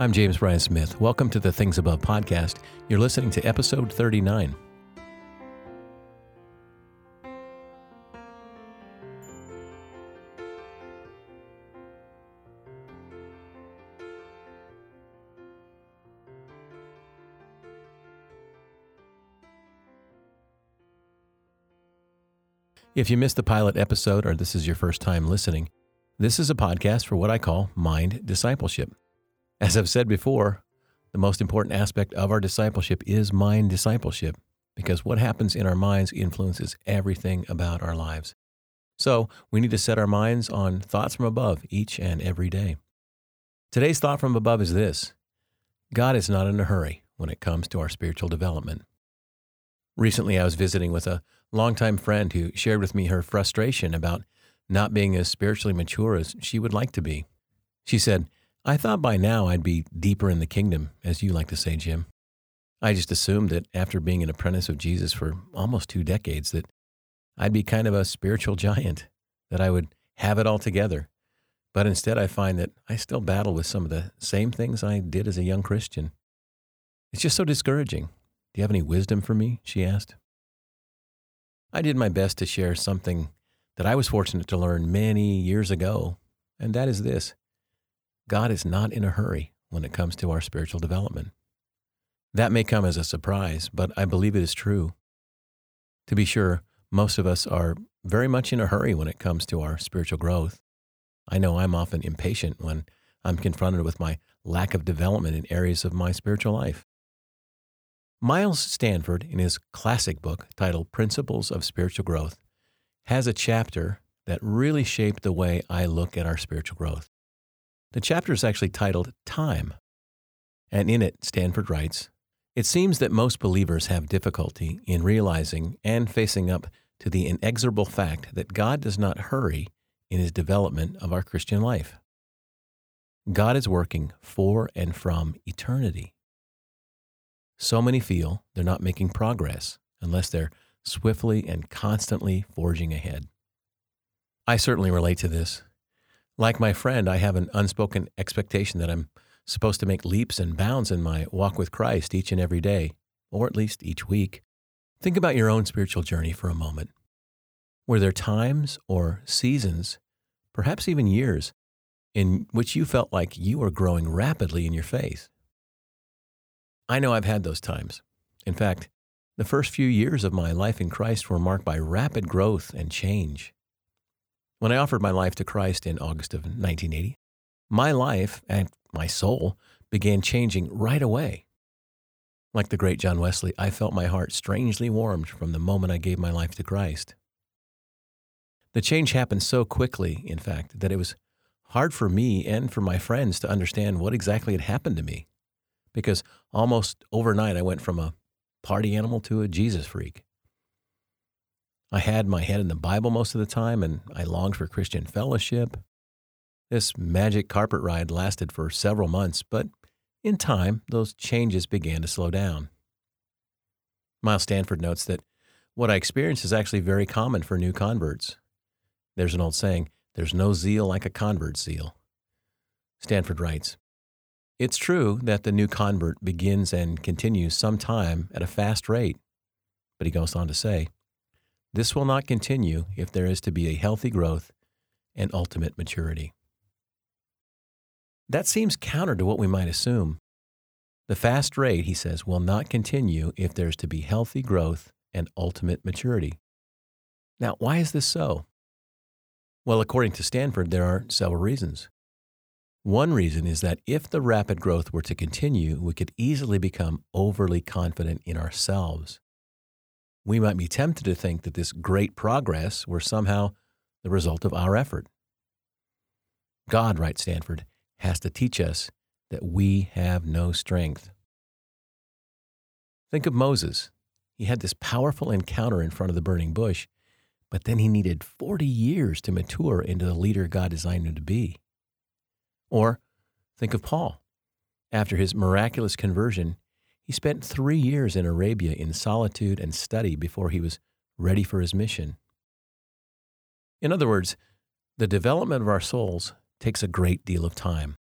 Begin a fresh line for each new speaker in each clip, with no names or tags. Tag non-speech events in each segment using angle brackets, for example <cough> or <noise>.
I'm James Bryan Smith. Welcome to the Things Above podcast. You're listening to episode 39. If you missed the pilot episode or this is your first time listening, this is a podcast for what I call mind discipleship. As I've said before, the most important aspect of our discipleship is mind discipleship because what happens in our minds influences everything about our lives. So we need to set our minds on thoughts from above each and every day. Today's thought from above is this God is not in a hurry when it comes to our spiritual development. Recently, I was visiting with a longtime friend who shared with me her frustration about not being as spiritually mature as she would like to be. She said, I thought by now I'd be deeper in the kingdom, as you like to say, Jim. I just assumed that after being an apprentice of Jesus for almost two decades, that I'd be kind of a spiritual <laughs> giant, that I would have it all together. But instead, I find that I still battle with some of the same things I did as a young Christian. It's just so discouraging. Do you have any wisdom for me? She asked. I did my best to share something that I was fortunate to learn many years ago, and that is this God is not in a hurry when it comes to our spiritual development. That may come as a surprise, but I believe it is true. To be sure, most of us are very much in a hurry when it comes to our spiritual growth. I know I'm often impatient when I'm confronted with my lack of development in areas of my spiritual life. Miles Stanford, in his classic book titled Principles of Spiritual Growth, has a chapter that really shaped the way I look at our spiritual growth. The chapter is actually titled Time. And in it, Stanford writes It seems that most believers have difficulty in realizing and facing up to the inexorable fact that God does not hurry in his development of our Christian life. God is working for and from eternity. So many feel they're not making progress unless they're swiftly and constantly forging ahead. I certainly relate to this. Like my friend, I have an unspoken expectation that I'm supposed to make leaps and bounds in my walk with Christ each and every day, or at least each week. Think about your own spiritual journey for a moment. Were there times or seasons, perhaps even years, in which you felt like you were growing rapidly in your faith? I know I've had those times. In fact, the first few years of my life in Christ were marked by rapid growth and change. When I offered my life to Christ in August of 1980, my life and my soul began changing right away. Like the great John Wesley, I felt my heart strangely warmed from the moment I gave my life to Christ. The change happened so quickly, in fact, that it was hard for me and for my friends to understand what exactly had happened to me. Because almost overnight, I went from a party animal to a Jesus freak. I had my head in the Bible most of the time, and I longed for Christian fellowship. This magic carpet ride lasted for several months, but in time, those changes began to slow down. Miles Stanford notes that what I experienced is actually very common for new converts. There's an old saying, there's no zeal like a convert's zeal. Stanford writes, It's true that the new convert begins and continues some time at a fast rate. But he goes on to say, this will not continue if there is to be a healthy growth and ultimate maturity. That seems counter to what we might assume. The fast rate, he says, will not continue if there's to be healthy growth and ultimate maturity. Now, why is this so? Well, according to Stanford, there are several reasons. One reason is that if the rapid growth were to continue, we could easily become overly confident in ourselves we might be tempted to think that this great progress were somehow the result of our effort. God, writes Stanford, has to teach us that we have no strength. Think of Moses. He had this powerful encounter in front of the burning bush, but then he needed 40 years to mature into the leader God designed him to be. Or think of Paul. After his miraculous conversion, he spent three years in Arabia in solitude and study before he was ready for his mission. In other words, the development of our souls takes a great deal of time.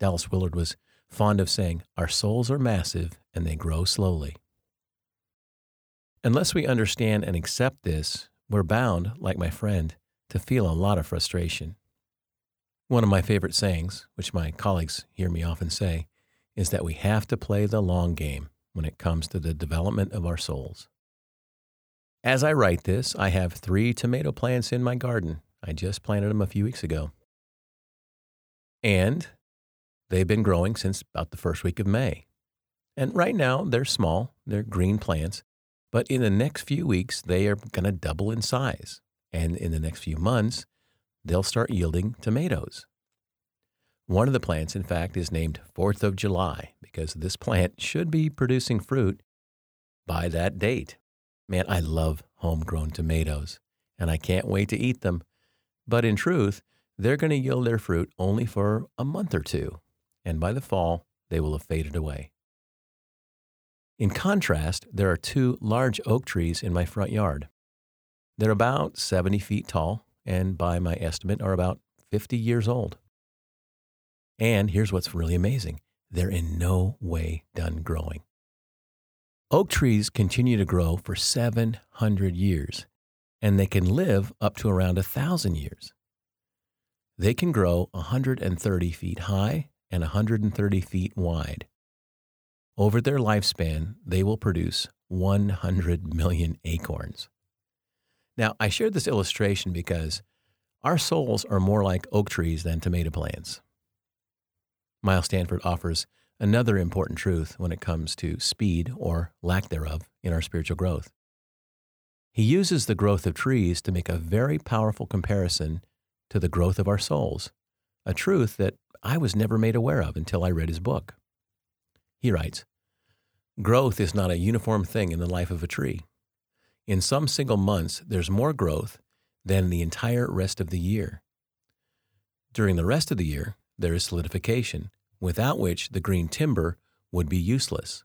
Dallas Willard was fond of saying, Our souls are massive and they grow slowly. Unless we understand and accept this, we're bound, like my friend, to feel a lot of frustration. One of my favorite sayings, which my colleagues hear me often say, is that we have to play the long game when it comes to the development of our souls. As I write this, I have three tomato plants in my garden. I just planted them a few weeks ago. And they've been growing since about the first week of May. And right now, they're small, they're green plants, but in the next few weeks, they are going to double in size. And in the next few months, they'll start yielding tomatoes. One of the plants, in fact, is named 4th of July because this plant should be producing fruit by that date. Man, I love homegrown tomatoes and I can't wait to eat them. But in truth, they're going to yield their fruit only for a month or two, and by the fall, they will have faded away. In contrast, there are two large oak trees in my front yard. They're about 70 feet tall and, by my estimate, are about 50 years old. And here's what's really amazing they're in no way done growing. Oak trees continue to grow for 700 years, and they can live up to around 1,000 years. They can grow 130 feet high and 130 feet wide. Over their lifespan, they will produce 100 million acorns. Now, I shared this illustration because our souls are more like oak trees than tomato plants. Miles Stanford offers another important truth when it comes to speed or lack thereof in our spiritual growth. He uses the growth of trees to make a very powerful comparison to the growth of our souls, a truth that I was never made aware of until I read his book. He writes Growth is not a uniform thing in the life of a tree. In some single months, there's more growth than the entire rest of the year. During the rest of the year, there is solidification, without which the green timber would be useless.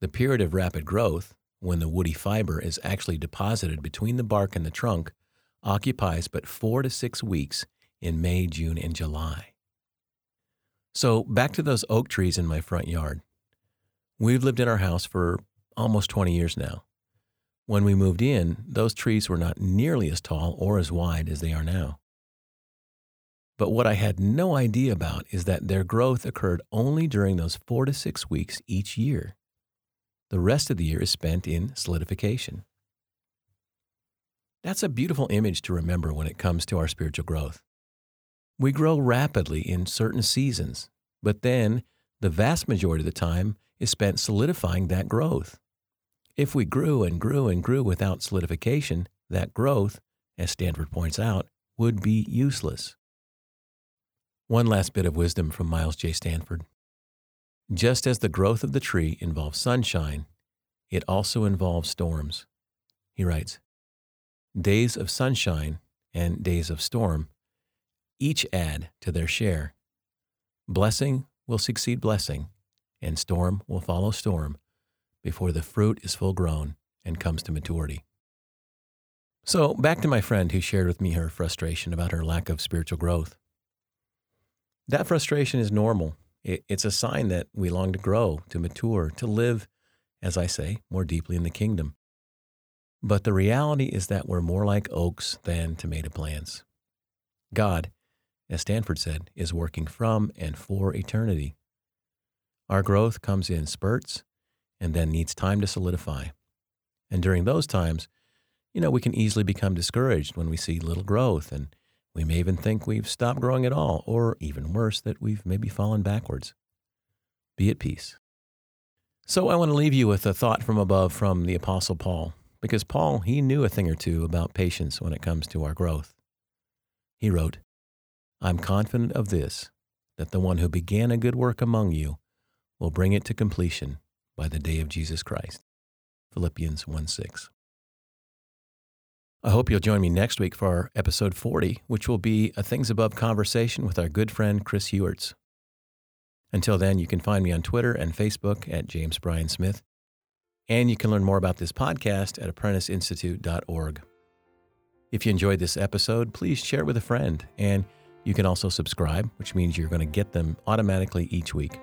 The period of rapid growth, when the woody fiber is actually deposited between the bark and the trunk, occupies but four to six weeks in May, June, and July. So, back to those oak trees in my front yard. We've lived in our house for almost 20 years now. When we moved in, those trees were not nearly as tall or as wide as they are now. But what I had no idea about is that their growth occurred only during those four to six weeks each year. The rest of the year is spent in solidification. That's a beautiful image to remember when it comes to our spiritual growth. We grow rapidly in certain seasons, but then the vast majority of the time is spent solidifying that growth. If we grew and grew and grew without solidification, that growth, as Stanford points out, would be useless. One last bit of wisdom from Miles J. Stanford. Just as the growth of the tree involves sunshine, it also involves storms. He writes Days of sunshine and days of storm each add to their share. Blessing will succeed blessing, and storm will follow storm before the fruit is full grown and comes to maturity. So, back to my friend who shared with me her frustration about her lack of spiritual growth. That frustration is normal. It's a sign that we long to grow, to mature, to live, as I say, more deeply in the kingdom. But the reality is that we're more like oaks than tomato plants. God, as Stanford said, is working from and for eternity. Our growth comes in spurts and then needs time to solidify. And during those times, you know, we can easily become discouraged when we see little growth, and we may even think we've stopped growing at all, or even worse, that we've maybe fallen backwards. Be at peace. So I want to leave you with a thought from above from the Apostle Paul, because Paul, he knew a thing or two about patience when it comes to our growth. He wrote, I'm confident of this, that the one who began a good work among you will bring it to completion by the day of Jesus Christ. Philippians 1 6. I hope you'll join me next week for episode 40, which will be a Things Above conversation with our good friend Chris Heuertz. Until then, you can find me on Twitter and Facebook at James Bryan Smith, and you can learn more about this podcast at apprenticeinstitute.org. If you enjoyed this episode, please share it with a friend, and You can also subscribe, which means you're going to get them automatically each week.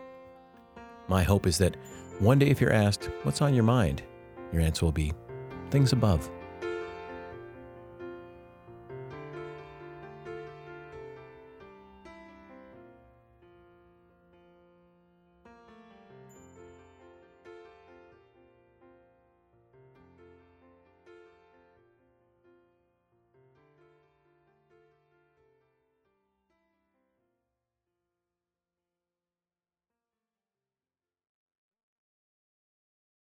My hope is that one day, if you're asked, What's on your mind? your answer will be things above.